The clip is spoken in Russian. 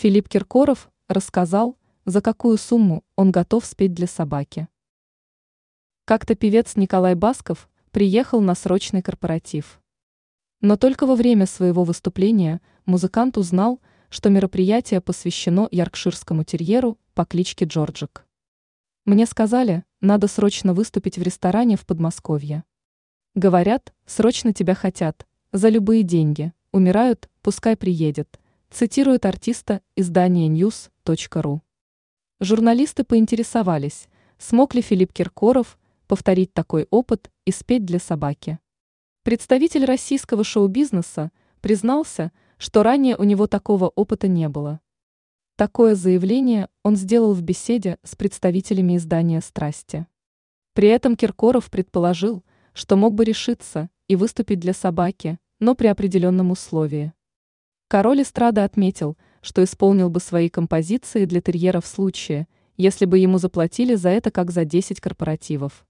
Филипп Киркоров рассказал, за какую сумму он готов спеть для собаки. Как-то певец Николай Басков приехал на срочный корпоратив. Но только во время своего выступления музыкант узнал, что мероприятие посвящено яркширскому терьеру по кличке Джорджик. Мне сказали, надо срочно выступить в ресторане в Подмосковье. Говорят, срочно тебя хотят, за любые деньги, умирают, пускай приедет, цитирует артиста издание news.ru. Журналисты поинтересовались, смог ли Филипп Киркоров повторить такой опыт и спеть для собаки. Представитель российского шоу-бизнеса признался, что ранее у него такого опыта не было. Такое заявление он сделал в беседе с представителями издания «Страсти». При этом Киркоров предположил, что мог бы решиться и выступить для собаки, но при определенном условии. Король эстрады отметил, что исполнил бы свои композиции для терьера в случае, если бы ему заплатили за это как за 10 корпоративов.